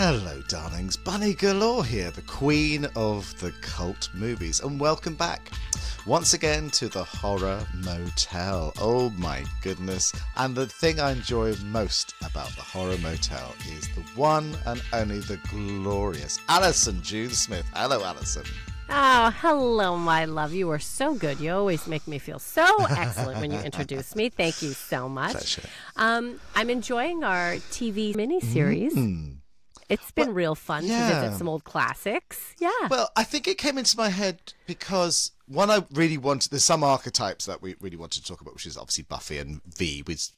Hello, darlings. Bunny Galore here, the queen of the cult movies, and welcome back once again to the Horror Motel. Oh my goodness. And the thing I enjoy most about the Horror Motel is the one and only the glorious Allyson June Smith. Hello, Allyson. Oh, hello, my love. You are so good. You always make me feel so excellent when you introduce me. Thank you so much. Um, I'm enjoying our TV miniseries. Mm. It's been well, real fun yeah. to visit some old classics. Yeah. Well, I think it came into my head because one I really wanted. There's some archetypes that we really wanted to talk about, which is obviously Buffy and V. Which,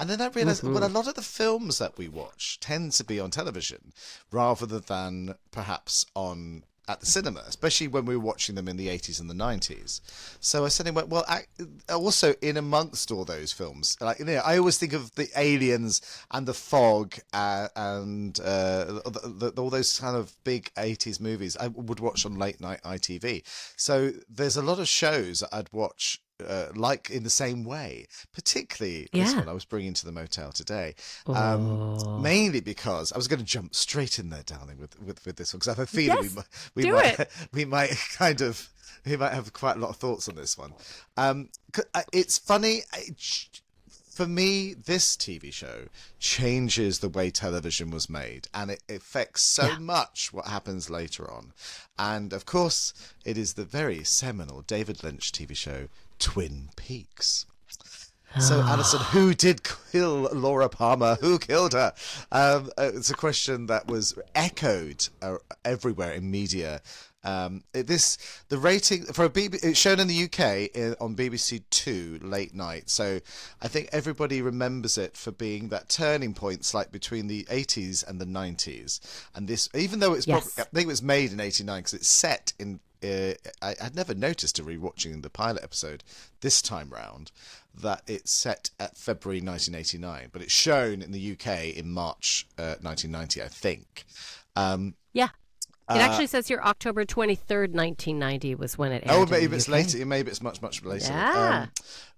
and then I realized mm-hmm. well, a lot of the films that we watch tend to be on television rather than perhaps on at the cinema, especially when we were watching them in the 80s and the 90s. So I suddenly went, well, I, also in amongst all those films, like you know, I always think of the Aliens and the Fog uh, and uh, the, the, all those kind of big 80s movies I would watch on late night ITV. So there's a lot of shows I'd watch uh, like in the same way, particularly yeah. this one I was bringing to the motel today. Um, oh. Mainly because I was going to jump straight in there, darling, with with, with this one because I have a feeling yes, we, we might we might kind of we might have quite a lot of thoughts on this one. Um, uh, it's funny. For me, this TV show changes the way television was made, and it affects so yeah. much what happens later on. And of course, it is the very seminal David Lynch TV show Twin Peaks. So, Allyson, who did kill Laura Palmer? Who killed her? Um, uh, it's a question that was echoed uh, everywhere in media. Um, it, this the rating for a BBC, it's shown in the UK in, on BBC Two late night. So I think everybody remembers it for being that turning point, like between the 80s and the 90s. And this, even though it's yes. probably, I think it was made in '89 because it's set in uh, I had never noticed to rewatching the pilot episode this time round that it's set at February 1989, but it's shown in the UK in March uh, 1990, I think. Um, yeah. It uh, actually says here October 23rd, 1990 was when it aired. Oh, maybe it's later. Maybe it's much, much later. Yeah. Um,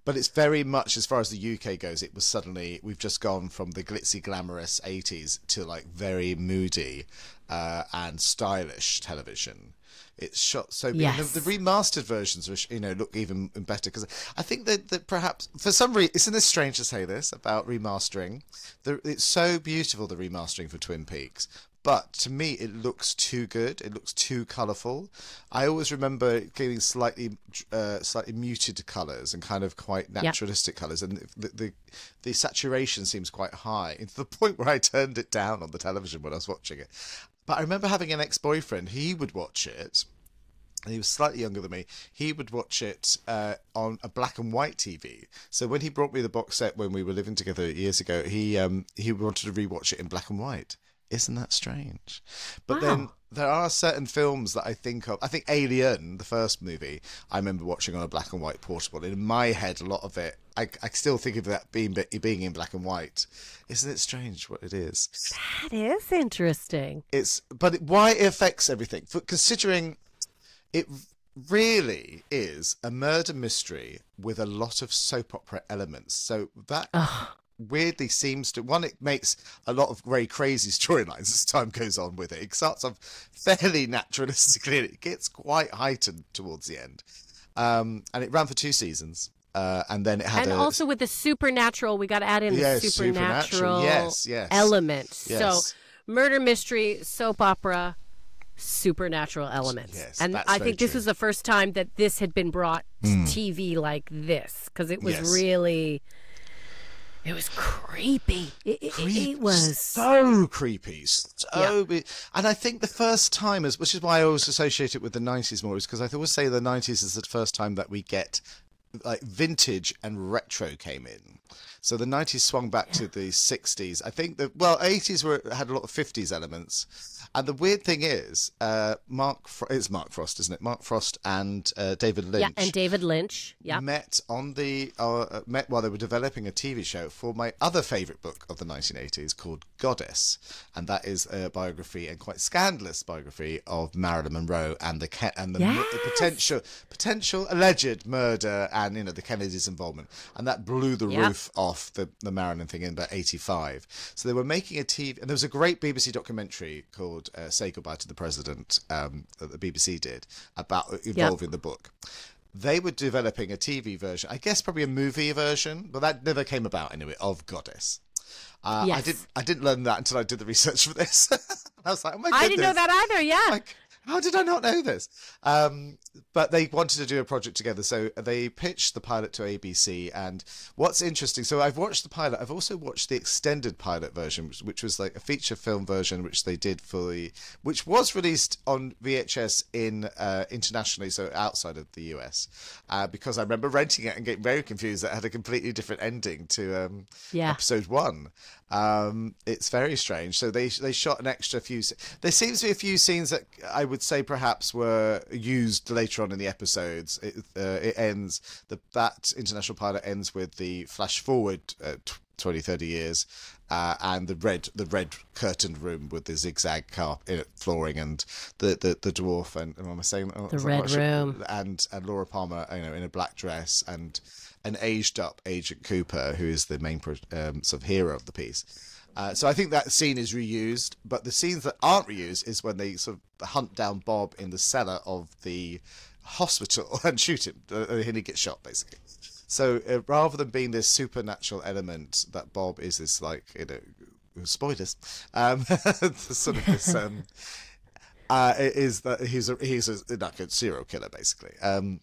but it's very much, as far as the UK goes, it was suddenly, we've just gone from the glitzy, glamorous 80s to like very moody uh, and stylish television. It's shot so yes. the, the, remastered versions, which you know look even better because I think that, that perhaps for some reason, isn't this strange to say this about remastering? The, it's so beautiful the remastering for Twin Peaks, but to me it looks too good it looks too colorful i always remember getting slightly uh, slightly muted colors and kind of quite naturalistic yep. colors and the, the, the saturation seems quite high to the point where i turned it down on the television when i was watching it but I remember having an ex boyfriend, he would watch it. And he was slightly younger than me. He would watch it uh, on a black and white TV. So when he brought me the box set when we were living together years ago, he um, he wanted to rewatch it in black and white. Isn't that strange? But wow. then there are certain films that I think of. I think Alien, the first movie, I remember watching on a black and white portable. In my head, a lot of it, I, I still think of that being being in black and white. Isn't it strange what it is? That is interesting. It's but it, why it affects everything. For considering it really is a murder mystery with a lot of soap opera elements. So that weirdly seems to one it makes a lot of very crazy storylines as time goes on with it it starts off fairly naturalistically and it gets quite heightened towards the end um, and it ran for two seasons uh, and then it had and a, also with the supernatural we got to add in yes, the supernatural, supernatural yes, yes. element yes. so murder mystery soap opera supernatural elements yes, and i think true. this was the first time that this had been brought to mm. tv like this because it was yes. really it was creepy. It, it, it was so creepy. So, yeah. and I think the first time, is, which is why I always associate it with the '90s more, is because I always say the '90s is the first time that we get like vintage and retro came in. So the 90s swung back yeah. to the 60s. I think that well, 80s were had a lot of 50s elements. And the weird thing is, uh, Mark Fro- it's Mark Frost, isn't it? Mark Frost and uh, David Lynch. Yeah, and David Lynch. Yeah, met on the uh, met while they were developing a TV show for my other favorite book of the 1980s called Goddess, and that is a biography and quite scandalous biography of Marilyn Monroe and the and the, yes. the potential potential alleged murder and and you know the Kennedys' involvement, and that blew the Yep. roof off the the Marilyn thing in about '85. So they were making a TV, and there was a great BBC documentary called uh, "Say Goodbye to the President" um, that the BBC did about involving the book. They were developing a TV version, I guess probably a movie version, but that never came about anyway. Of Goddess. Uh, I didn't. I didn't learn that until I did the research for this. I was like, "Oh my goodness!" I didn't know that either. Yeah. like how did I not know this? Um, but they wanted to do a project together, so they pitched the pilot to ABC. And what's interesting, so I've watched the pilot. I've also watched the extended pilot version, which, which was like a feature film version, which they did for the, which was released on VHS in uh, internationally, so outside of the US. Uh, because I remember renting it and getting very confused that it had a completely different ending to um, Yeah. episode one. Um, it's very strange. So they they shot an extra few. There seems to be a few scenes that I would say perhaps were used later on in the episodes. It, uh, it ends the that international pilot ends with the flash forward uh, tw 20, 30 years. Uh, and the red, the red curtained room with the zigzag carpet flooring, and the, the, the dwarf, and am I saying oh, The red what I should- room. and and Laura Palmer, you know, in a black dress, and an aged up Agent Cooper, who is the main um, sort of hero of the piece. Uh, so I think that scene is reused, but the scenes that aren't reused is when they sort of hunt down Bob in the cellar of the hospital and shoot him, uh, and he gets shot basically. So uh, rather than being this supernatural element that Bob is this like you know spoilers, um, sort of this um, uh, is that he's a he's a like a serial killer basically. Um,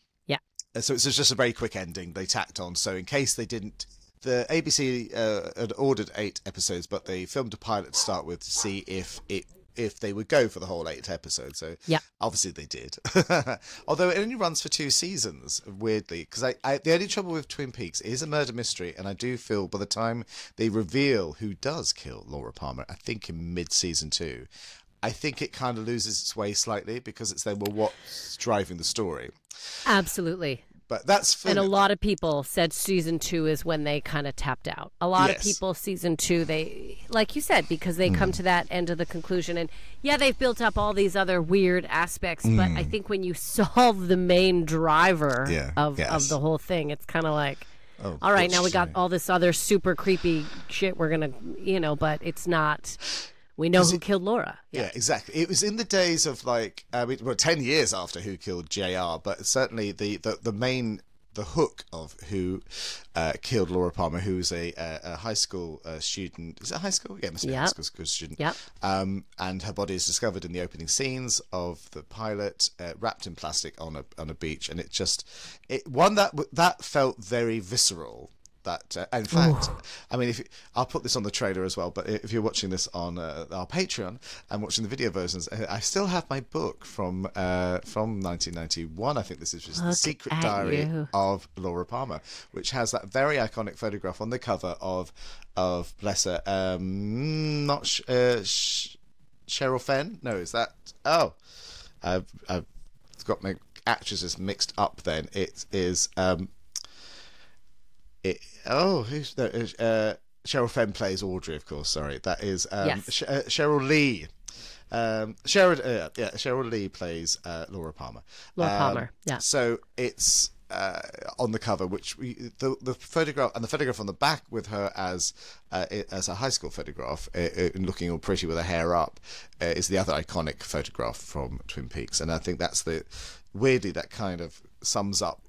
So it's just a very quick ending they tacked on. So in case they didn't, the ABC uh, had ordered eight episodes, but they filmed a pilot to start with to see if it if they would go for the whole eight episodes. So Yeah. obviously they did. Although it only runs for two seasons, weirdly, because I, I the only trouble with Twin Peaks is a murder mystery, and I do feel by the time they reveal who does kill Laura Palmer, I think in mid season two. I think it kind of loses its way slightly because it's then well what's driving the story. Absolutely. But that's for And a lot of people said season two is when they kind of tapped out. A lot of people, season two, they, like you said, because they come Mm. to that end of the conclusion. And yeah, they've built up all these other weird aspects, but I think when you solve the main driver Mm. Yeah, of, yes. of the whole thing, it's kind of like, Oh, all right, now we got all this other super creepy shit we're going to, you know, but it's not, we know who killed Laura. Yeah. exactly. It was in the days of like, I mean, well, ten years after Who Killed J.R. But certainly the the, the main the hook of who uh, killed Laura Palmer, who was a, a, a high school uh, student. Is it high school? Yeah, it must be a high school, school student. Yep. Um, and her body is discovered in the opening scenes of the pilot, uh, wrapped in plastic on a on a beach, and it just it one that that felt very visceral. That uh, in fact, I mean, if you, I'll put this on the trailer as well, but if you're watching this on uh, our Patreon and watching the video versions, I still have my book from uh, from 1991. I think this is just the Secret Diary you. of Laura Palmer, which has that very iconic photograph on the cover of of bless her, um, not sh- uh, sh- Cheryl Fenn. No, is that? Oh, I've I've got my actresses mixed up. Then it is. Um, it oh who's no, uh, Cheryl Fenn plays Audrey, of course. Sorry, that is um, Yes. Sh- uh, Cheryl Lee. Um, Cheryl, uh, yeah, Cheryl Lee plays uh, Laura Palmer. Laura Um, Palmer, yeah. So it's uh, on the cover, which we, the the photograph and the photograph on the back with her as uh, as a high school photograph, uh, uh, looking all pretty with her hair up, uh, is the other iconic photograph from Twin Peaks, and I think that's the weirdly that kind of sums up,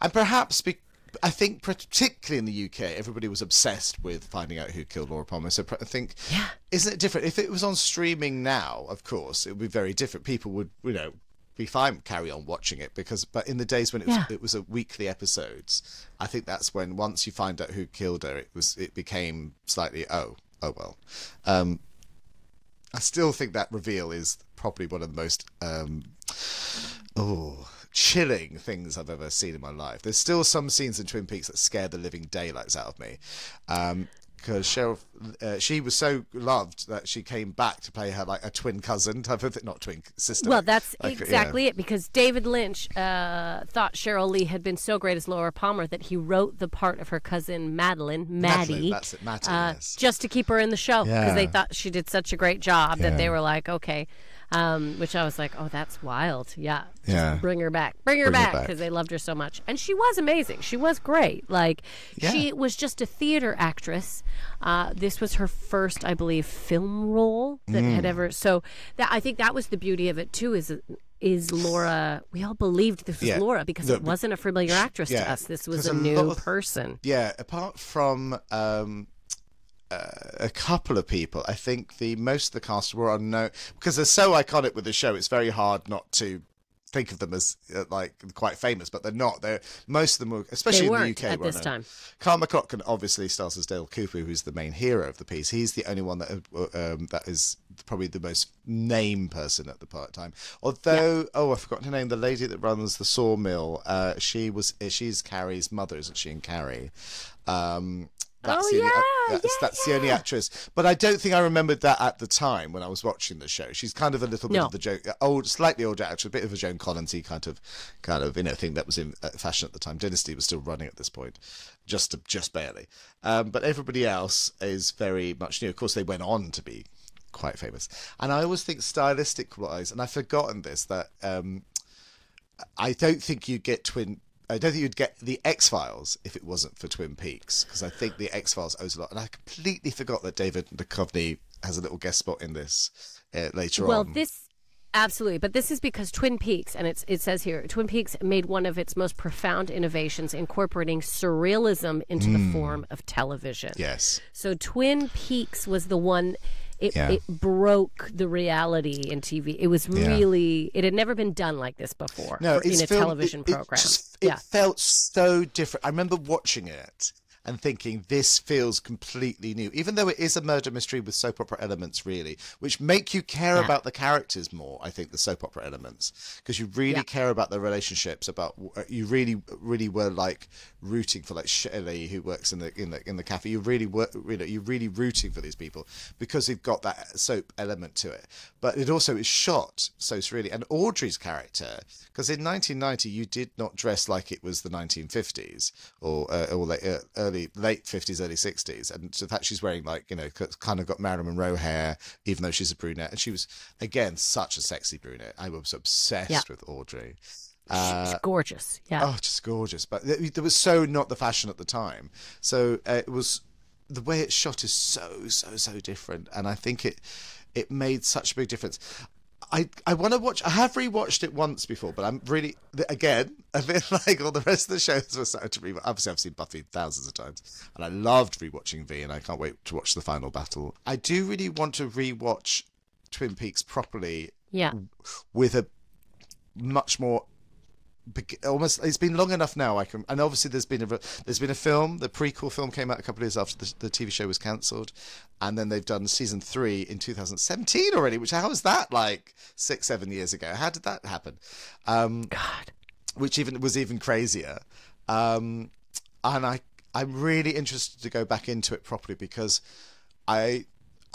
and perhaps. Be, I think particularly in the UK, everybody was obsessed with finding out who killed Laura Palmer. So I think, Yeah. isn't it different? If it was on streaming now, of course, it would be very different. People would, you know, be fine carry on watching it because, but in the days when it was, Yeah. it was a weekly episodes, I think that's when once you find out who killed her, it was it became slightly oh oh well. Um, I still think that reveal is probably one of the most um, oh chilling things I've ever seen in my life. There's still some scenes in Twin Peaks that scare the living daylights out of me. Um, because Cheryl, uh, she was so loved that she came back to play her like a twin cousin type of thing, not twin sister. Well, that's Like, yeah. exactly it because David Lynch uh, thought Cheryl Lee had been so great as Laura Palmer that he wrote the part of her cousin Madeline, Maddie, Madeline, that's it, Maddie, uh, yes. just to keep her in the show because they thought she did such a great job that they were like, okay. Um, which I was like, oh, that's wild. Yeah, Just Yeah. bring her back, bring her Bring back because they loved her so much, and she was amazing. She was great. Like Yeah. she was just a theater actress. Uh, this was her first, I believe, film role that Mm. had ever. So that I think that was the beauty of it too. Is is Laura? We all believed this was Yeah. Laura because The- it wasn't a familiar actress to us. This was a a new of- person. Yeah, apart from um, uh, a couple of people, I think the most of the cast were unknown because they're so iconic with the show. It's very hard not to think of them as uh, like quite famous, but they're not. They're most of them were, especially in the UK at this time. Kyle MacLachlan obviously stars as Dale Cooper, who's the main hero of the piece. He's the only one that uh, um, that is probably the most name person at the part time. Although, oh, I forgot her name. The lady that runs the sawmill. Uh, she was she's Carrie's mother, isn't she? In Carrie. Um, that's Oh, the only, yeah, that's, yeah, that's the only actress. But I don't think I remembered that at the time when I was watching the show. She's kind of a little bit No. of the joke, old, slightly older actress, a bit of a Joan Collinsy kind of, kind of, you know, thing that was in uh, fashion at the time. Dynasty was still running at this point, just just barely. Um, but everybody else is very much new. Of course, they went on to be quite famous. And I always think stylistic wise, and I've forgotten this that um, I don't think you'd get Twin. I don't think you'd get the X Files if it wasn't for Twin Peaks, because I think the X Files owes a lot. And I completely forgot that David Duchovny has a little guest spot in this uh, later Well, on. Well, this absolutely, but this is because Twin Peaks, and it's it says here, Twin Peaks made one of its most profound innovations, incorporating surrealism into the form of television. yes, So Twin Peaks was the one. It, Yeah. it broke the reality in TV. It was Yeah. really. It had never been done like this before. no, in a film- television it, it program. just- it yeah, felt so different. I remember watching it and thinking this feels completely new, even though it is a murder mystery with soap opera elements, really, which make you care Yeah. about the characters more. I think the soap opera elements because you really Yeah. care about the relationships. About uh, you really, really were like rooting for like Shelley who works in the in the in the cafe. You really were, you know, you're really rooting for these people because they've got that soap element to it. But it also is shot so surreally. And Audrey's character, because in 1990 you did not dress like it was the 1950s or uh, or like, uh, early late 50s, early 60s, and so that she's wearing like you know kind of got Marilyn Monroe hair, even though she's a brunette, and she was again such a sexy brunette. I was obsessed Yeah. with Audrey. She's gorgeous. Yeah, Oh, just gorgeous. But th- there was so not the fashion at the time. So uh, it was the way it's shot is so so so different, and I think it it made such a big difference. I, I want to watch. I have rewatched it once before, but I'm really again a bit like all the rest of the shows were starting to rewatch. Obviously, I've seen Buffy thousands of times, and I loved rewatching V, and I can't wait to watch the final battle. I do really want to rewatch Twin Peaks properly yeah. with a much more almost it's been long enough now i can and obviously there's been a there's been a film the prequel film came out a couple of years after the, the tv show was cancelled and then they've done season three in 2017 already which how was that like six seven years ago how did that happen um God. which even was even crazier. Um, and I I'm really interested to go back into it properly because I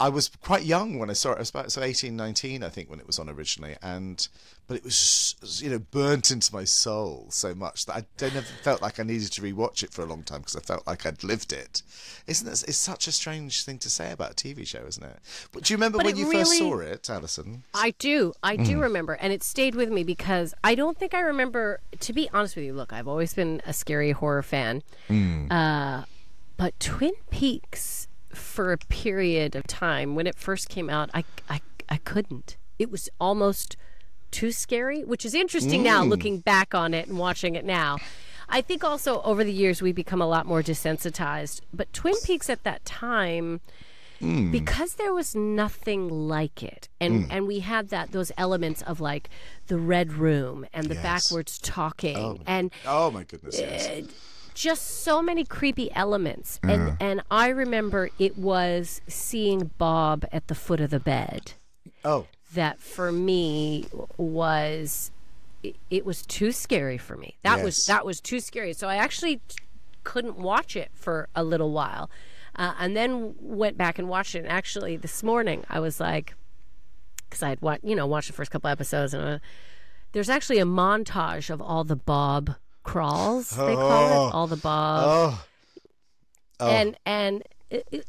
I was quite young when I saw it. I was about so 18, 19, I think, when it was on originally, and but it was you know burnt into my soul so much that I don't never felt like I needed to rewatch it for a long time because I felt like I'd lived it. Isn't it? It's such a strange thing to say about a TV show, isn't it? But do you remember But when you first saw it, Allyson? I do. I Mm. do remember. And it stayed with me because I don't think I remember, to be honest with you, look, I've always been a scary horror fan. Mm. Uh, but Twin Peaks, for a period of time, when it first came out, I, I, I couldn't. It was almost too scary, which is interesting Mm. now looking back on it and watching it now. I think also over the years we've become a lot more desensitized. But Twin Peaks at that time, because there was nothing like it and and we had that those elements of like the red room and the Yes. backwards talking and Oh my goodness! Yes. Uh, just so many creepy elements. And and i remember it was seeing bob at the foot of the bed. Oh, that for me was it, it was too scary for me. That was that was too scary. So i actually couldn't watch it for a little while. Uh, and then went back and watched it. And actually this morning i was like because i had wa- you know watched the first couple episodes and uh, there's actually a montage of all the bob crawls they call Oh. it all the bob oh, and and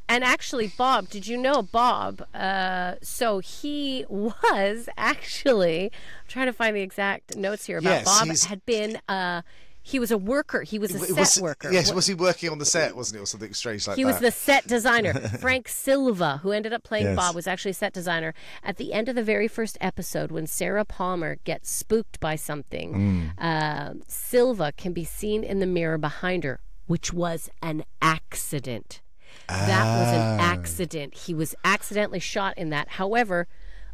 and actually, Bob, did you know Bob? Uh, so he was actually I'm trying to find the exact notes here about Yes, Bob had been. Uh, he was a worker. He was a set was, worker. Yes, Wa- was he working on the set, wasn't he, or something strange like he that? He was the set designer. Frank Silva, who ended up playing Yes. Bob, was actually a set designer. At the end of the very first episode, when Sarah Palmer gets spooked by something, Mm. uh, Silva can be seen in the mirror behind her, which was an accident. That was Ah. an accident. He was accidentally shot in that. However,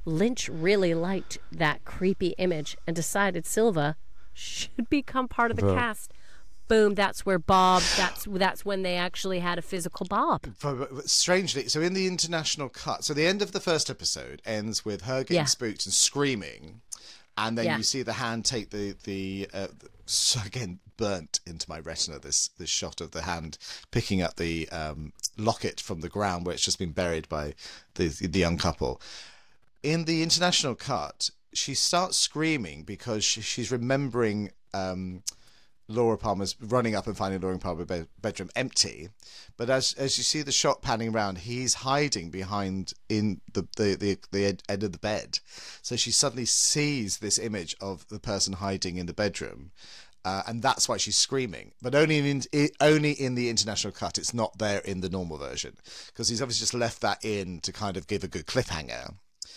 Lynch really liked that creepy image and decided Silva should become part of the cast. Boom, that's where Bob that's that's when they actually had a physical Bob. Strangely, so in the international cut, so the end of the first episode ends with her getting Yeah. spooked and screaming, and then Yeah. you see the hand take the the uh, so again burnt into my retina. This this shot of the hand picking up the um, locket from the ground where it's just been buried by the the young couple. In the international cut, she starts screaming because she, she's remembering. Um, Laura Palmer's running up and finding Laura Palmer's bed- bedroom empty. But as as you see the shot panning around, he's hiding behind in the the, the, the end of the bed. So she suddenly sees this image of the person hiding in the bedroom. Uh, and that's why she's screaming, but only in only in the international cut. It's not there in the normal version because he's obviously just left that in to kind of give a good cliffhanger.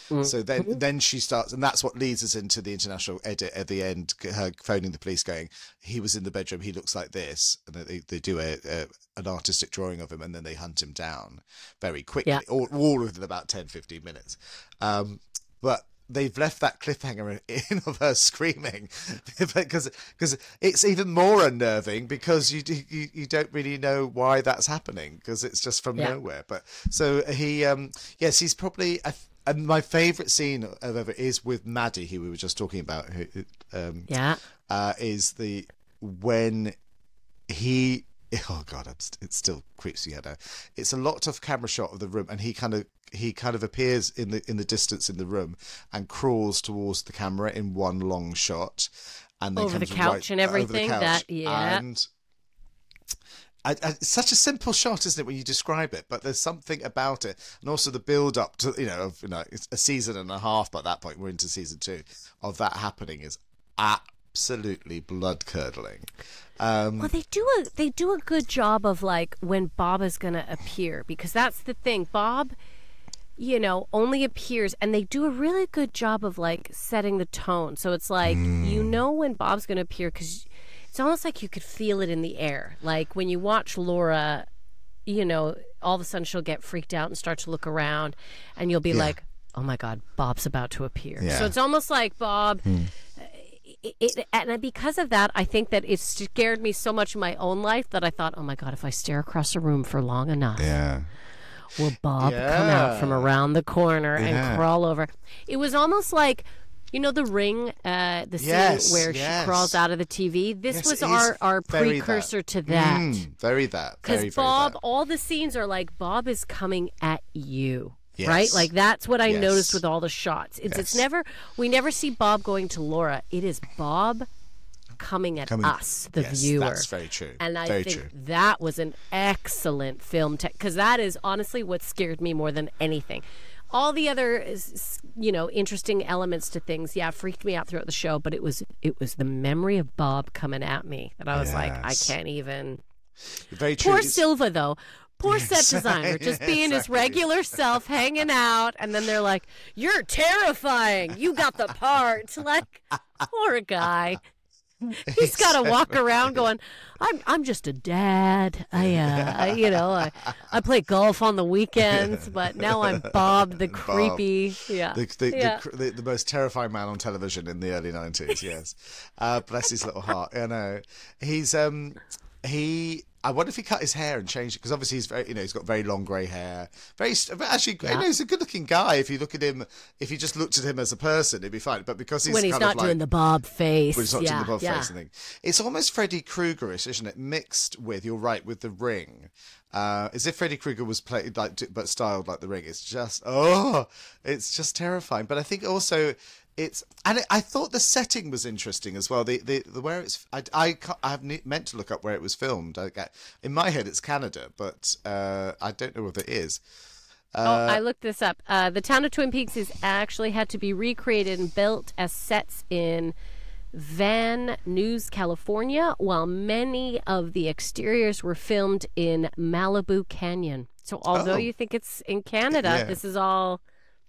So then, then she starts, and that's what leads us into the international edit at the end. Her phoning the police, going, "He was in the bedroom. He looks like this," and they they do a, a an artistic drawing of him, and then they hunt him down very quickly, Yeah. all, all within about 10, 15 minutes. Um, but they've left that cliffhanger in of her screaming because because it's even more unnerving because you, you you don't really know why that's happening because it's just from Yeah. nowhere but so he um yes he's probably I, and my favorite scene of ever is with Maddie who we were just talking about who um Yeah. uh is the when he oh god it still creeps me out now it's a lot of camera shot of the room and he kind of he kind of appears in the in the distance in the room and crawls towards the camera in one long shot and then Over the couch right and everything, couch that- yeah. and I, I, it's such a simple shot, isn't it, when you describe it? But there's something about it, and also the build up to you know, of, you know, it's a season and a half. By that point, we're into season two of that happening is absolutely blood curdling. Um, Well, they do a they do a good job of like when Bob is going to appear because that's the thing. Bob, you know, only appears and they do a really good job of like setting the tone. So it's like you know when Bob's going to appear cuz it's almost like you could feel it in the air. Like when you watch Laura, you know, all of a sudden she'll get freaked out and start to look around and you'll be like, "Oh my god, Bob's about to appear." Yeah. So it's almost like Bob hmm. eh, it, it, and because of that, I think that it scared me so much in my own life that I thought, oh my God, if I stare across a room for long enough, yeah, will Bob come out from around the corner Yeah. and crawl over? It was almost like, you know, the ring, uh, the scene Yes, where yes. she crawls out of the TV. This Yes, was our, our very that. precursor to that. Mm, very that. Very, Because very Bob, that. all the scenes are like Bob is coming at you. Yes. Right, like that's what I Yes. noticed with all the shots. It's it's never we never see Bob going to Laura. It is Bob coming at Coming- us, the yes, viewer. That's very true. And I very think true. that was an excellent film tech because that is honestly what scared me more than anything. All the other, you know, interesting elements to things, yeah, freaked me out throughout the show. But it was it was the memory of Bob coming at me that I was like, I can't even. Very. Poor Silva though. Poor set designer, just being his regular self, hanging out, and then they're like, "You're terrifying. You got the part." Like, poor guy. He's got to walk around going, "I'm I'm just a dad. I, uh, I you know, I, I play golf on the weekends, but now I'm Bob the creepy." Yeah, the, the, yeah. the, the, most terrifying man on television in the early 90s yes. Uh, bless his little heart. I know. He's um he I wonder if he cut his hair and changed it because obviously he's very, you know, he's got very long grey hair. Very, actually, you know, he's a good-looking guy. If you look at him, if you just looked at him as a person, it'd be fine. But because he's when he's kind not of like, doing the Bob face, when he's not yeah, doing the Bob yeah. face thing, it's almost Freddy Kruegerish, isn't it? Mixed with, you're right, with the Ring. Uh, as if Freddy Krueger was played like, but styled like the Ring. It's just, oh, it's just terrifying. But I think also it's and it, I thought the setting was interesting as well. The the, the where it's I I, I have meant to look up where it was filmed. I, get- in my head, it's Canada, but uh, I don't know whether it is. oh, I looked this up. Uh, the town of Twin Peaks is actually had to be recreated and built as sets in Van Nuys, California, while many of the exteriors were filmed in Malibu Canyon. So although Oh. you think it's in Canada, Yeah. this is all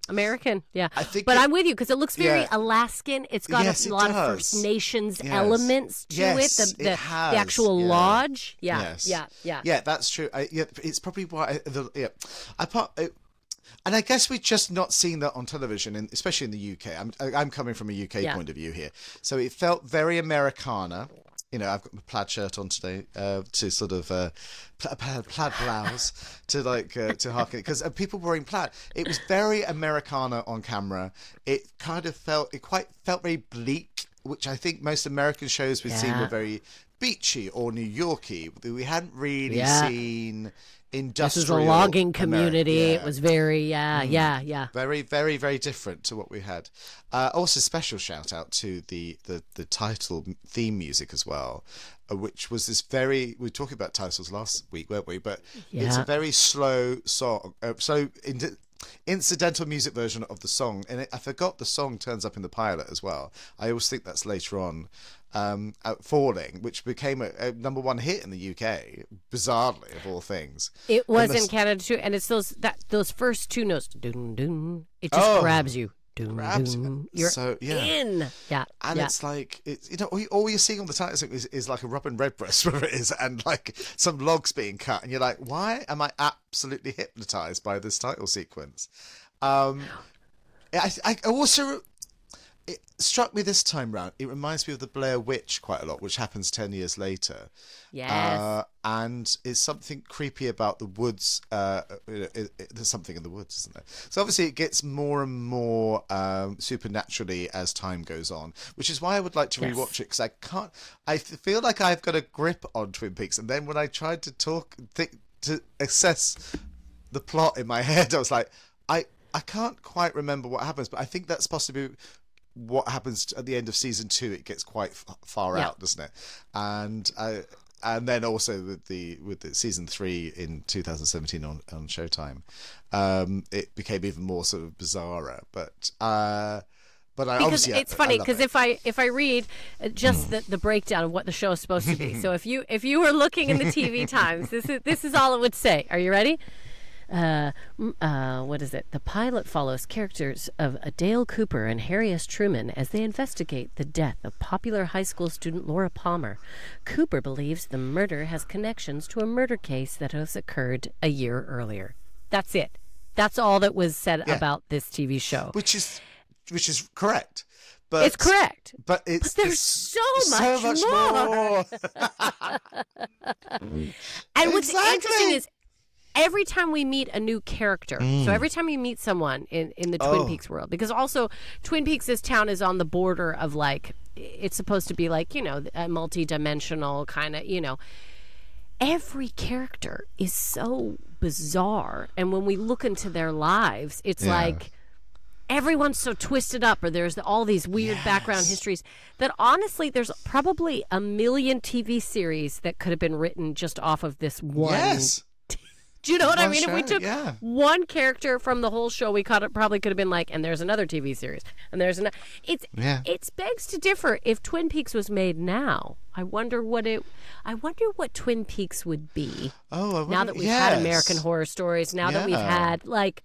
American. Yeah. I think but it- I'm with you because it looks very Yeah. Alaskan. It's got Yes, a it lot does. of First Nations Yes. elements to Yes, it. The, it has, the actual yeah. lodge. Yeah. Yes. Yeah. Yeah. Yeah, that's true. I, yeah, it's probably why I, the yeah, I part. It, and I guess we've just not seen that on television, and especially in the UK. I'm I'm coming from a UK Yeah. point of view here, so it felt very Americana. You know, I've got my plaid shirt on today uh, to sort of uh, pla- plaid, plaid blouse to like uh, to harken because uh, people were wearing plaid. It was very Americana on camera. It kind of felt it quite felt very bleak, which I think most American shows we've seen were very beachy or New Yorky. We hadn't really Yeah. seen This industrial. is a logging community. yeah. Mm. It was very, yeah, yeah, yeah. very, very, very different to what we had. Uh, also, special shout out to the the the title theme music as well, uh, which was this very. We were talking about titles last week, weren't we? But it's a very slow song. Uh, so. In, incidental music version of the song and it, i forgot the song turns up in the pilot as well i always think that's later on um falling which became a, a number one hit in the uk bizarrely of all things It was the in Canada too, and it's those that those first two notes, dun dun. It just Oh. grabs you. You. dun. You're So, yeah. in. Yeah, and yeah. it's like it's you know all, you- all you're seeing on the title is, is like a Robin Redbreast wherever it is and like some logs being cut and you're like why am I absolutely hypnotized by this title sequence um I, I also it struck me this time round it reminds me of the Blair Witch quite a lot which happens 10 years later yes. uh, and it's something creepy about the woods. Uh, it, it, it- there's something in the woods, isn't there? So obviously, it gets more and more um, supernaturally as time goes on, which is why I would like to Yes. rewatch it because I can't. I feel like I've got a grip on Twin Peaks, and then when I tried to talk, think, to assess the plot in my head, I was like, I I can't quite remember what happens, but I think that's possibly what happens at the end of season two. It gets quite f- far Yeah. out, doesn't it? And uh, and then also with the with the season three in 2017 on on Showtime, um, it became even more sort of bizarre. But uh, but I because I- it's funny I love because it. if I if I read just the, the breakdown of what the show is supposed to be, so if you if you were looking in the TV Times, this is this is all it would say. Are you ready? Uh, uh, what is it? The pilot follows characters of Dale Cooper and Harry S. Truman as they investigate the death of popular high school student Laura Palmer. Cooper believes the murder has connections to a murder case that has occurred a year earlier. That's it. That's all that was said Yeah. about this TV show. which is which is correct. But It's correct. But it's there's it's so so much much more. more. And what's interesting is every time we meet a new character, so every time you meet someone in, in the Twin Mm. Oh. Peaks world, because also Twin Peaks, this town is on the border of like, it's supposed to be like, you know, a multi dimensional kind of, you know. Every character is so bizarre. And when we look into their lives, it's Yeah. like everyone's so twisted up or there's all these weird background histories that honestly there's probably a million TV series that could have been written just off of this one. yes. Do you know what I mean? if we took yeah. one character from the whole show, we could have, probably could have been like, and there's another TV series, and there's another. It's Yeah. it's begs to differ. If Twin Peaks was made now, I wonder what it. I wonder what Twin Peaks would be Oh, I now that we've had. American Horror Stories. Now that we've had like.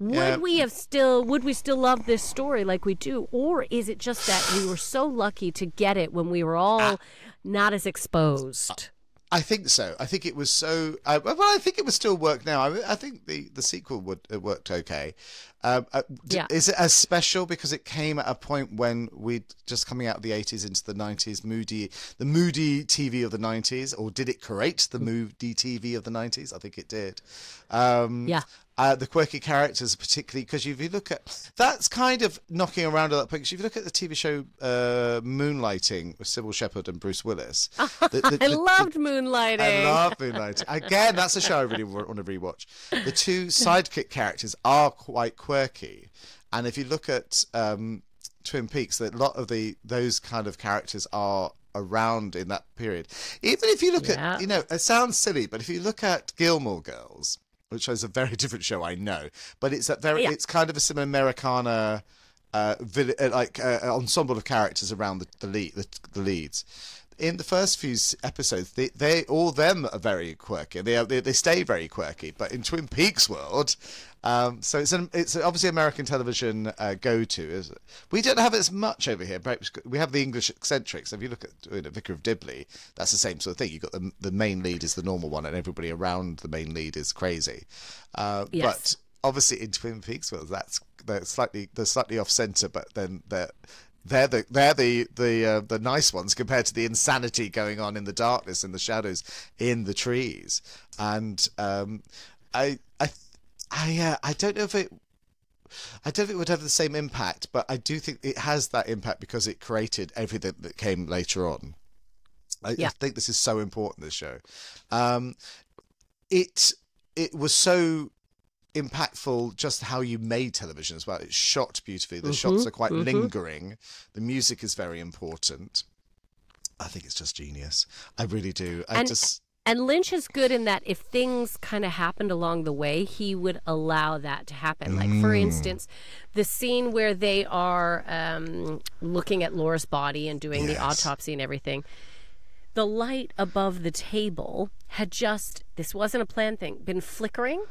Would Yeah. we have still would we still love this story like we do or is it just that we were so lucky to get it when we were all Ah. not as exposed I think so. I think it was so. Uh, well, I think it would still work now. I, I think the, the sequel would worked okay. Um, uh, Yeah. Is it as special because it came at a point when we'd just coming out of the eighties into the nineties, moody, the moody TV of the nineties, or did it create the moody TV of the nineties? I think it did. Um, Yeah. Uh, the quirky characters, particularly because if you look at that's kind of knocking around at that point. 'cause if you look at the TV show uh, Moonlighting with Cybill Shepherd and Bruce Willis, the, the, I the- loved moonlighting I love Moonlight. Again, that's a show I really want to rewatch. The two sidekick characters are quite quirky, and if you look at um, Twin Peaks that a lot of the those kind of characters are around in that period. Even if you look Yeah. at, you know, it sounds silly, but if you look at Gilmore Girls, which is a very different show, I know, but it's a very, Yeah. it's kind of a similar Americana, uh, vill- uh, like uh, ensemble of characters around the the, lead, the the leads. In the first few episodes, they, they all them are very quirky. They, are, they they stay very quirky. But in Twin Peaks world, um, so it's an, it's obviously American television uh, go to. Is it? We don't have as much over here. Perhaps we have the English eccentrics. If you look at you know, Vicar of Dibley, that's the same sort of thing. You got the the main lead is the normal one, and everybody around the main lead is crazy. Uh, Yes. But obviously in Twin Peaks world, that's they're slightly they're slightly off center, but then they're they're the they're the the uh, the nice ones compared to the insanity going on in the darkness in the shadows in the trees and um i i i uh, i don't know if it I don't think it would have the same impact, but I do think it has that impact because it created everything that came later on. I, I think this is so important. This show, um, it it was so impactful just how you made television as well. It's shot beautifully. The shots are quite lingering. The music is very important. I think it's just genius. I really do. I And- just And Lynch is good in that if things kind of happened along the way, he would allow that to happen. Like, for Mm. instance, the scene where they are um, looking at Laura's body and doing the autopsy and everything, the light above the table had just, this wasn't a planned thing, been flickering.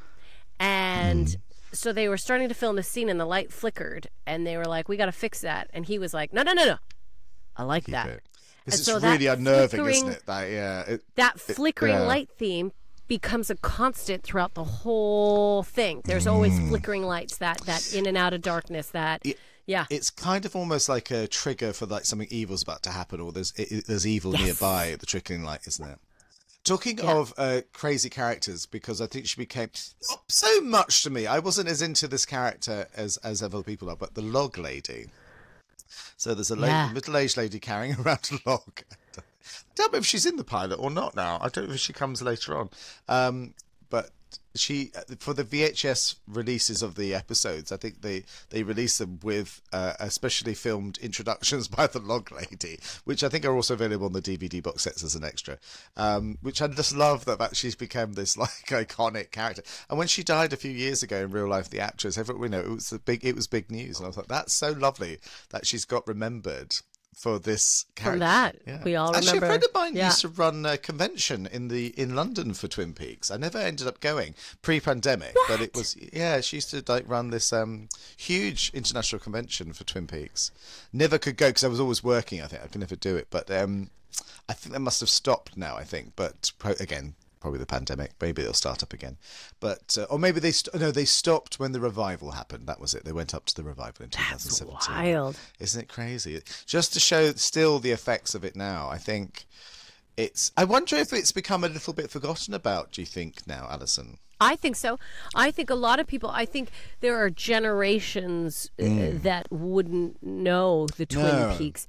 And Mm. so they were starting to film the scene and the light flickered. And they were like, we got to fix that. And he was like, no, no, no, no. I like that. because It's so that really unnerving, isn't it? That yeah, it, that flickering yeah. light theme becomes a constant throughout the whole thing. There's always Mm. flickering lights, that that in and out of darkness, that yeah. it's kind of almost like a trigger for like something evil's about to happen, or there's it, it- there's evil Yes. nearby. The trickling light, isn't it? Talking Yeah. of uh, crazy characters, because I think she became not so much to me. I wasn't as into this character as as other people are, but the log lady. So there's a lady, Yeah. middle-aged lady carrying around a log. I don't know if she's in the pilot or not now. I don't know if she comes later on. Um, but she for the VHS releases of the episodes, I think they they release them with uh, especially filmed introductions by the Log Lady, which I think are also available on the DVD box sets as an extra. Um, which I just love that that she's become this like iconic character. And when she died a few years ago in real life, the actress, everyone you know, it was a big it was big news, and I was like, that's so lovely that she's got remembered for this character. From that, we all Actually, remember. a friend of mine yeah. used to run a convention in the in London for Twin Peaks. I never ended up going pre-pandemic, but it was yeah. She used to like run this um huge international convention for Twin Peaks. Never could go because I was always working. I think I could never do it, but um, I think they must have stopped now. I think, but again. Probably the pandemic. Maybe they'll start up again, but uh, or maybe they st- no they stopped when the revival happened. That was it. They went up to the revival in 2017. That's wild. Isn't it crazy? Just to show still the effects of it now, I think it's. I wonder if it's become a little bit forgotten about. Do you think now, Allyson? I think so. I think a lot of people. I think there are generations uh, that wouldn't know the Twin Mm. No. Peaks,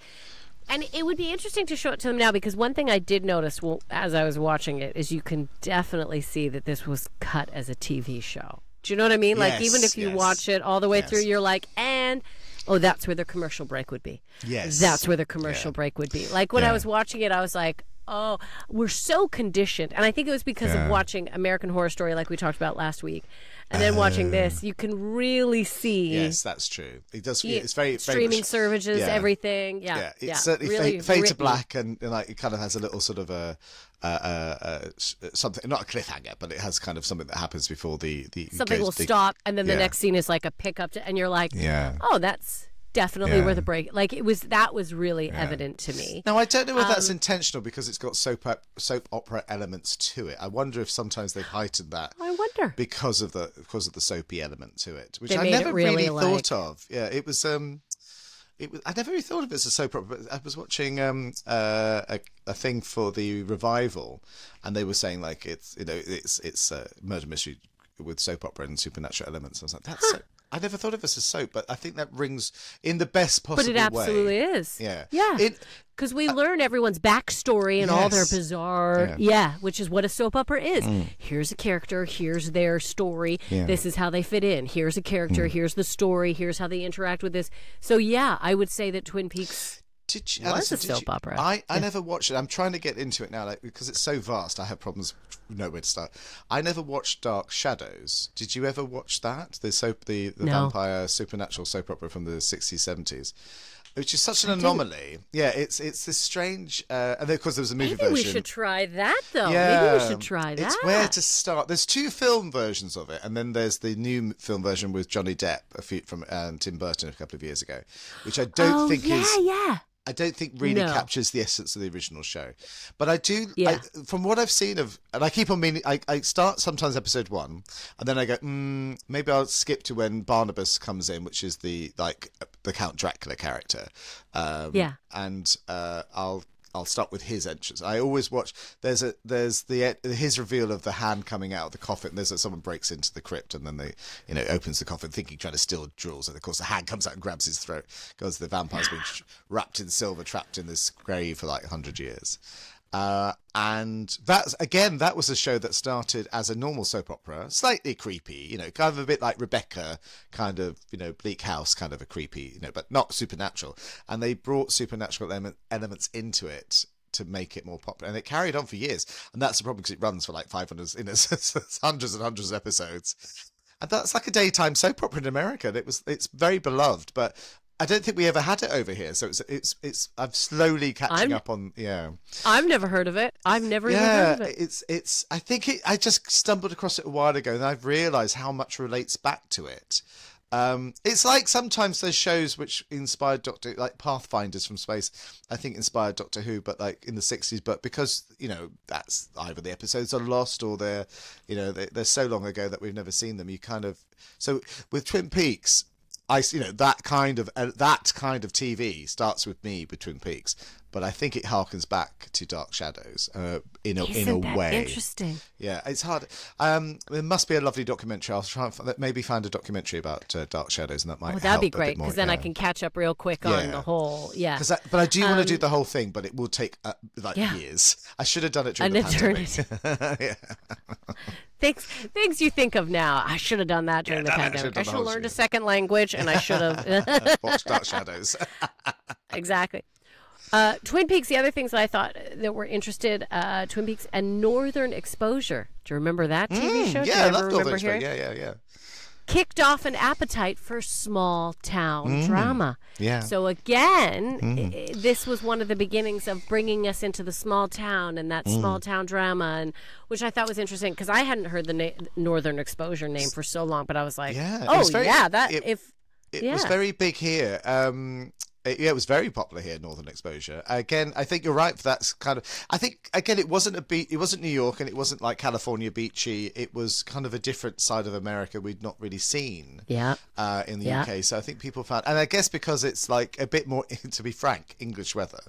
and it would be interesting to show it to them now because one thing I did notice well, as I was watching it is you can definitely see that this was cut as a TV show. Do you know what I mean? like even if you yes. watch it all the way through, you're like, and oh, that's where the commercial break would be. Yes. That's where the commercial break would be. Like when I was watching it, I was like, oh, we're so conditioned. And I think it was because Yeah. of watching American Horror Story, like we talked about last week. And then watching this, you can really see Yes, that's true. It does. the It's very very streaming much- services, yeah. everything. Yeah, Yeah, it's yeah. certainly really fade, fade to black, and, and like it kind of has a little sort of a, uh, uh, uh, something not a cliffhanger, but it has kind of something that happens before the the Something goes- will the- stop, and then the next scene is like a pickup, to, and you're like, Yeah. oh, that's definitely Yeah. where the break. Like it was. That was really evident to me. Now I don't know whether Um, that's intentional because it's got soap op- soap opera elements to it. I wonder if sometimes they've heightened that I wonder. because of the because of the soapy element to it, which They I made it never really thought of. Yeah, it was um, it was I never really thought of it as a soap opera. But I was watching um uh, a a thing for the revival, and they were saying like it's you know it's it's a murder mystery with soap opera and supernatural elements. I was like that's so, I never thought of it as a soap, but I think that rings in the best possible way. But it absolutely way. is. Yeah. Yeah. Because we learn everyone's backstory and all their bizarre, Yeah. yeah. which is what a soap opera is. Mm. Here's a character, here's their story, Yeah. this is how they fit in. Here's a character, mm. here's the story, here's how they interact with this. So yeah, I would say that Twin Peaks. Did you, was Allyson, a soap you- opera. I, I never watched it. I'm trying to get into it now like, because it's so vast. I have problems nowhere to start. I never watched Dark Shadows. Did you ever watch that? The soap, the, the No. vampire supernatural soap opera from the 60s, 70s. Which is such an anomaly. Yeah, it's it's this strange, uh, and of course there was a movie Maybe we should try that though. Yeah, Maybe we should try that. It's where to start. There's two film versions of it, and then there's the new film version with Johnny Depp, a few from um, Tim Burton a couple of years ago, which I don't oh, think yeah, is yeah. I don't think really No. captures the essence of the original show. But I do, Yeah. I, from what I've seen of, and I keep on meaning, I, I start sometimes episode one, and then I go, mm, maybe I'll skip to when Barnabas comes in, which is the like the Count Dracula character. Um, Yeah. and uh, I'll. I'll start with his entrance. I always watch. There's a there's the his reveal of the hand coming out of the coffin. There's a, someone breaks into the crypt and then they you know opens the coffin thinking trying to steal jewels and of course the hand comes out and grabs his throat because the vampire's been wrapped in silver, trapped in this grave for like hundred years. Uh, and that's again that was a show that started as a normal soap opera, slightly creepy, you know, kind of a bit like Rebecca, kind of you know Bleak House, kind of a creepy, you know, but not supernatural. And they brought supernatural element, elements into it to make it more popular, and it carried on for years. And that's the problem because it runs for like 500, you know, hundreds and hundreds of episodes. And that's like a daytime soap opera in America. And it was it's very beloved, but I don't think we ever had it over here. So it's it's it's I'm slowly catching I'm- up on yeah. I've never heard of it. I've never even heard of it. it's it's. I think it. I just stumbled across it a while ago, and I've realised how much relates back to it. Um, it's like sometimes there's shows which inspired Doctor, like Pathfinders from Space. I think inspired Doctor Who, but like in the '60s. But because you know that's either the episodes are lost or they're, you know, they, they're so long ago that we've never seen them. You kind of so with Twin Peaks. I, you know, that kind of uh, that kind of TV starts with me between Peaks, but I think it harkens back to Dark Shadows uh, in a Isn't a that way. interesting? Yeah, it's hard. Um, there must be a lovely documentary. I'll try and find, maybe find a documentary about uh, Dark Shadows, and that might. Oh, that'd be a great because then I can catch up real quick on Yeah. the whole. Yeah. I- but I do want to do Um, the whole thing, but it will take uh, like Yeah. years. I should have done it during An the pandemic. eternity. yeah. things things you think of now. I should have done that during the it. I pandemic. I should have learned a second language, and I should have Watch Dark Shadows. exactly. Uh, Twin Peaks. The other things that I thought that were interested: uh, Twin Peaks and Northern Exposure. Do you remember that TV show? Mm, yeah, I love Northern Exposure. Yeah, yeah, yeah. Kicked off an appetite for small town drama. Mm. Yeah. Mm-hmm. So again, i- i- this was one of the beginnings of bringing us into the small town and that Mm. small town drama, and which I thought was interesting because I hadn't heard the na- Northern Exposure name for so long, but I was like, Yeah, oh very- yeah, that it- if It yeah. was very big here. Um, it, yeah, it was very popular here, Northern Exposure. Again, I think you're right. For that's kind of. I think again, it wasn't a beat. It wasn't New York, and it wasn't like California beachy. It was kind of a different side of America we'd not really seen. yeah, Uh, in the Yeah. UK, so I think people found, and I guess because it's like a bit more, to be frank, English weather.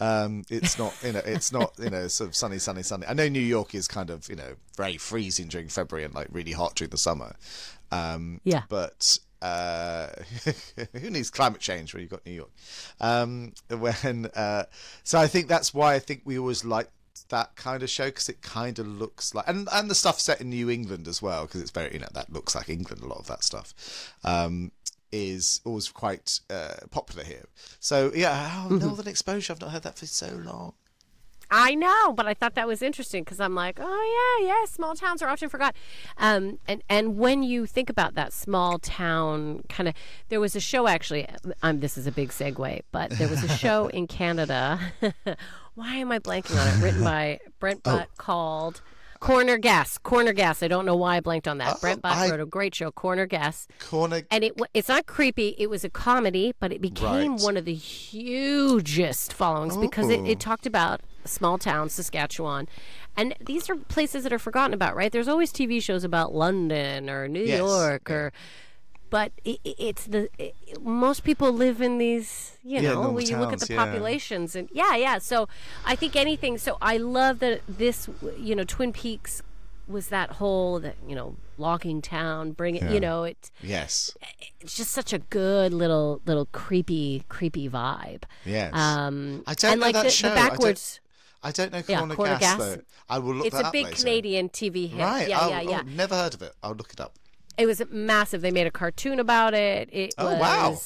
Um, it's not, you know, it's not, you know, sort of sunny, sunny, sunny. I know New York is kind of, you know, very freezing during February and like really hot during the summer. Um, Yeah. but uh, who needs climate change when you've got New York? Um, when uh, so I think that's why I think we always like that kind of show because it kind of looks like and and the stuff set in New England as well because it's very you know that looks like England a lot of that stuff. Um, is always quite uh, popular here. So yeah, oh, Northern Exposure. I've not heard that for so long. I know, but I thought that was interesting because I'm like, oh yeah, yeah, small towns are often forgotten. Um, and and when you think about that small town kind of, there was a show actually. Um, this is a big segue, but there was a show in Canada. Why am I blanking on it? Written by Brent Oh. Butt called. Corner Gas, Corner Gas. I don't know why I blanked on that. Oh, Brent Butt I- wrote a great show, Corner Gas Corner. and it it's not creepy. It was a comedy, but it became Right. one of the hugest followings because it, it oh. talked about a small town, Saskatchewan, and these are places that are forgotten about. Right? There's always TV shows about London or New Yes, York yeah. But it, it- it's the it, most people live in these, you Yeah, know, when you look at the yeah. populations and yeah, yeah. So I think anything. So I love that this, you know, Twin Peaks was that whole that you know logging town, bring it. You know, it Yes. it's just such a good little little creepy creepy vibe. Yes. Um, I don't and know like that the, show. the backwards. I don't know Yeah, Corner, Corner Gas, Gas. though. I will look It's that up. It's a big later. Canadian TV hit. Right. Yeah, oh, yeah, yeah. oh, never heard of it. I'll look it up. It was massive. They made a cartoon about it. It Oh, was. wow.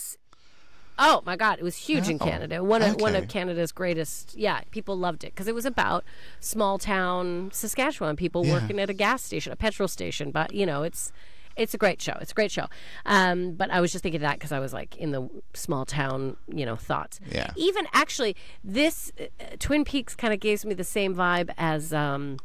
Oh my God! It was huge in Oh, Canada. One of one of Canada's greatest. Yeah, people loved it because it was about small town Saskatchewan people Yeah. working at a gas station, a petrol station. But you know, it's it's a great show. It's a great show. Um, but I was just thinking of that because I was like in the small town, you know, thoughts. Yeah. Even actually, this uh, Twin Peaks kind of gives me the same vibe as. Um,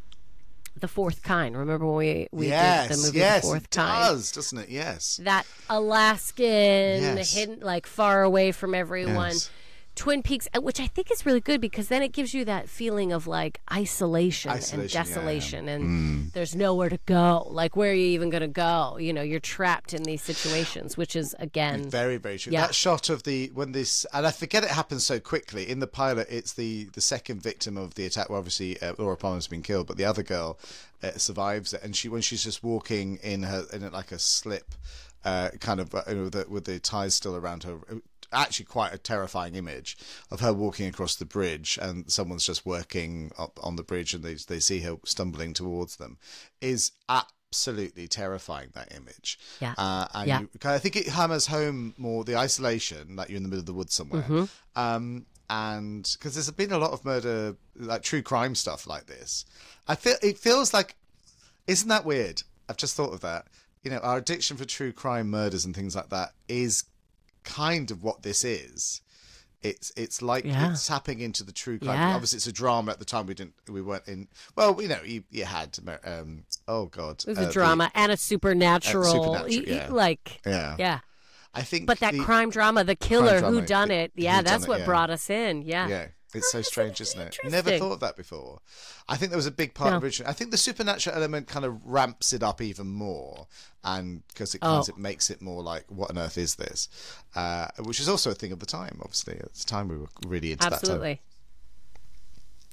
the fourth kind. Remember when we we yes. did the movie yes. The Fourth it Kind? does, doesn't it? Yes. that Alaskan, Yes. hidden like far away from everyone. Yes. Twin Peaks, uh, which I think is really good because then it gives you that feeling of like isolation, Isolation, and yeah, yeah. desolation, and there's nowhere to go. Like, where are you even going to go? You know, you're trapped in these situations, which is again, Very, very true. Yeah. That shot of the when this, and I forget it happens so quickly in the pilot. It's the the second victim of the attack. Well, obviously, uh, Laura Palmer's been killed, but the other girl uh, survives it, and she when she's just walking in her in like a slip, uh, kind of uh, you know, the, with the ties still around her. Actually, quite a terrifying image of her walking across the bridge, and someone's just working up on the bridge, and they they see her stumbling towards them. Is absolutely terrifying. That image. Yeah. Uh, and Yeah. you, I think it hammers home more the isolation, like you're in the middle of the woods somewhere. Mm-hmm. Um, and because there's been a lot of murder, like true crime stuff like this, I feel it feels like, isn't that weird? I've just thought of that. You know, our addiction for true crime murders and things like that is kind of what this is. It's it's like Yeah. it's tapping into the true crime. Yeah. Obviously, it's a drama. At the time, we didn't we weren't in. Well, you know, you, you had um, oh god, it was uh, a the- drama and a supernatural, supernatural, y- y- yeah. like yeah, yeah. I think. But that the- crime drama, the killer drama, who done it, yeah, that's what brought us in. Yeah, Yeah, it's so strange, isn't it? Never thought of that before. I think there was a big part No. of original. I think the supernatural element kind of ramps it up even more, and because it Oh. it makes it more like, what on earth is this? Uh, which is also a thing of the time. Obviously, at the time we were really into that. absolutely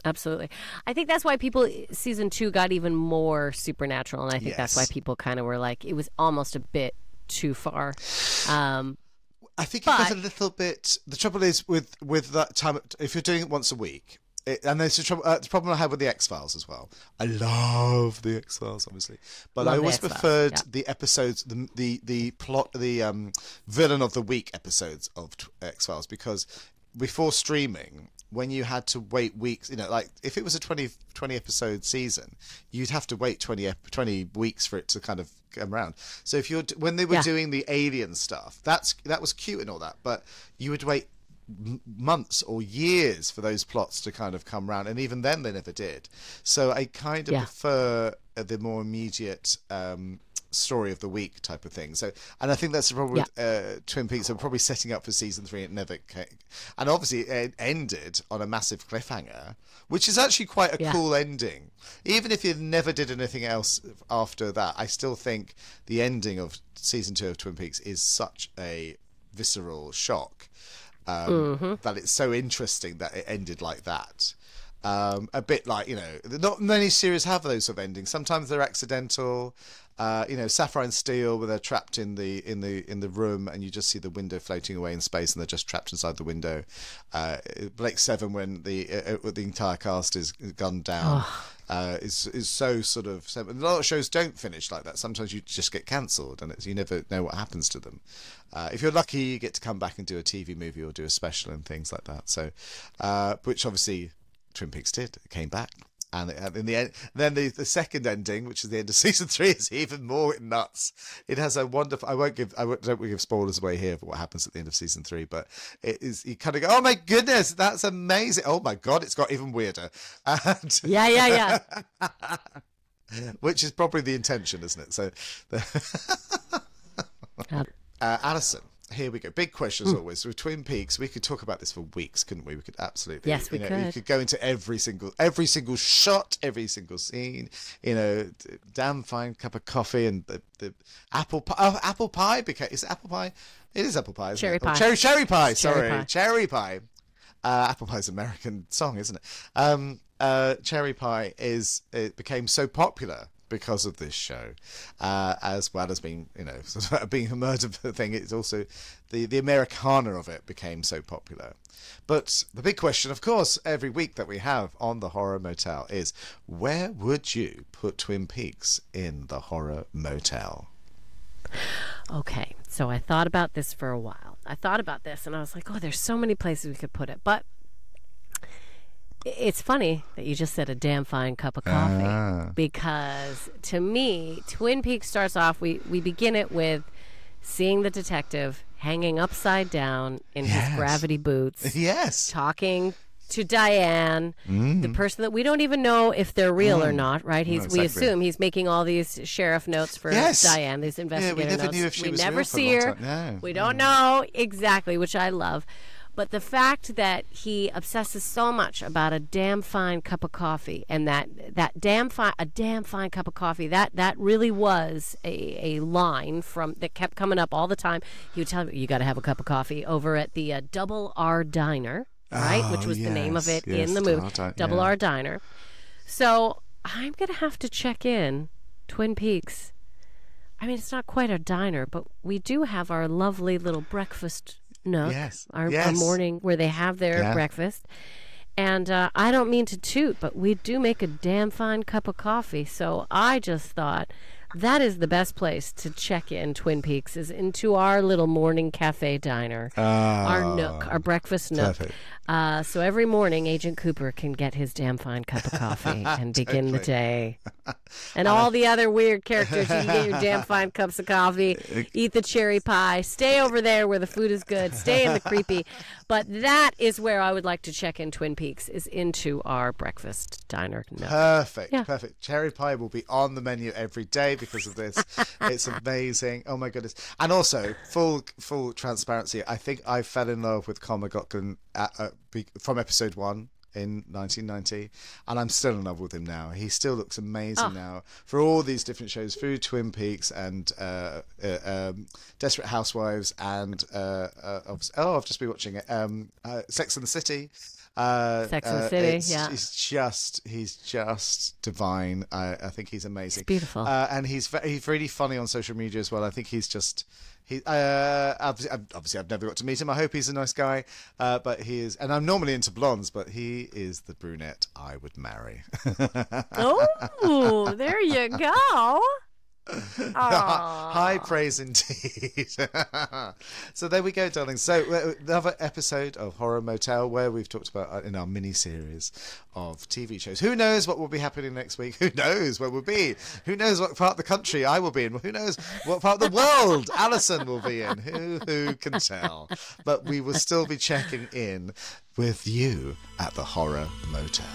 absolutely i think that's why people season two got even more supernatural and i think that's why people kind of were like it was almost a bit too far um I think it was a little bit. The trouble is with with that time. If you're doing it once a week, it, and there's the trouble. Uh, the problem I had with the X Files as well. I love the X Files, obviously, but Love I always X-Files, preferred yeah. the episodes, the the the plot, the um, villain of the week episodes of X Files because before streaming. When you had to wait weeks, you know, like if it was a 20, 20 episode season, you'd have to wait 20, 20 weeks for it to kind of come around. So if you're when they were Yeah. doing the alien stuff, that's that was cute and all that, but you would wait months or years for those plots to kind of come round, and even then they never did. So I kind of Yeah. prefer the more immediate um, story of the week type of thing. So, and I think that's the problem with uh, Twin Peaks. They're probably setting up for season three. It never came, and obviously it ended on a massive cliffhanger, which is actually quite a Yeah. cool ending. Even if you never did anything else after that, I still think the ending of season two of Twin Peaks is such a visceral shock um, that it's so interesting that it ended like that. Um, a bit like you know, not many series have those sort of endings. Sometimes they're accidental. Uh, you know, Sapphire and Steel, where they're trapped in the in the in the room, and you just see the window floating away in space, and they're just trapped inside the window. Uh, Blake Seven, when the uh, uh, the entire cast is gunned down, uh, is is so sort of. A lot of shows don't finish like that. Sometimes you just get cancelled, and it's, you never know what happens to them. Uh, if you're lucky, you get to come back and do a TV movie or do a special and things like that. So, uh, which obviously Twin Peaks did. It came back. And in the end, then the, the second ending, which is the end of season three, is even more nuts. It has a wonderful. I won't give. I won't, don't give spoilers away here for what happens at the end of season three, but it is. You kind of go, "Oh my goodness, that's amazing! Oh my god, it's got even weirder." And yeah yeah yeah which is probably the intention, isn't it? So, Uh, uh, Allyson, here we go. Big question as always. With Twin Peaks, we could talk about this for weeks, couldn't we? We could absolutely. Yes, we you know, You could. could go into every single, every single shot, every single scene. You know, d- damn fine cup of coffee and the, the apple pie. Oh, apple pie became. Is it apple pie? It is apple pie. Cherry it? Pie. cherry cherry pie. It's cherry sorry, pie. cherry pie. Uh, apple pie's an American song, isn't it? Um, uh, cherry pie is it became so popular because of this show, uh, as well as being, you know, sort of being a murder thing. It's also the the Americana of it became so popular. But the big question, of course, every week that we have on the Horror Motel is where would you put Twin Peaks in the Horror Motel? Okay, so I thought about this for a while. I thought about this and I was like, oh, there's so many places we could put it. But it's funny that you just said a damn fine cup of coffee Ah. because to me, Twin Peaks starts off, we, we begin it with seeing the detective hanging upside down in Yes. his gravity boots, Yes. talking to Diane, Mm. the person that we don't even know if they're real or not, right? He's we exactly. assume he's making all these sheriff notes for Yes. Diane, these investigator never notes. knew if she we was never see her. No. We don't know exactly, which I love. But the fact that he obsesses so much about a damn fine cup of coffee and that that damn fine a damn fine cup of coffee that that really was a, a line from that kept coming up all the time. He would tell me you got to have a cup of coffee over at the uh, Double R Diner, right, which Oh, was the name of it yes, in the movie, Di- Double yeah. R Diner. So I'm gonna have to check in Twin Peaks. I mean, it's not quite a diner, but we do have our lovely little breakfast nook. Yes, Our, our morning where they have their Yeah. breakfast. And uh, I don't mean to toot, but we do make a damn fine cup of coffee. So I just thought that is the best place to check in Twin Peaks is into our little morning cafe diner, our nook, our breakfast nook. Ah, Perfect. Uh, so every morning, Agent Cooper can get his damn fine cup of coffee and begin the day. And all the other weird characters, you can get your damn fine cups of coffee, eat the cherry pie, stay over there where the food is good, stay in the creepy. But that is where I would like to check in Twin Peaks, is into our breakfast diner. nook. Perfect, Yeah. perfect. Cherry pie will be on the menu every day because of this. it's amazing. Oh my goodness! And also, full full transparency. I think I fell in love with Kyle MacLachlan at, uh, be- from episode one in 1990, and I'm still in love with him now. He still looks amazing Oh. now for all these different shows, through Twin Peaks and uh, uh, um, Desperate Housewives, and uh, uh, oh, I've just been watching it. Um, uh, Sex and the City. Uh, Sex and uh, City, it's- yeah. He's just he's just divine. I, I think he's amazing. It's beautiful. Uh, and he's he's really funny on social media as well. I think he's just he. Uh, obviously, I've- obviously, I've never got to meet him. I hope he's a nice guy. Uh, but he is, and I'm normally into blondes, but he is the brunette I would marry. Oh, there you go. High praise indeed. so there we go, darling. So uh, another episode of Horror Motel where we've talked about uh, in our mini series of TV shows. Who knows what will be happening next week? Who knows where we'll be? Who knows what part of the country I will be in? Who knows what part of the world Allyson will be in? Who who can tell? But we will still be checking in with you at the Horror Motel.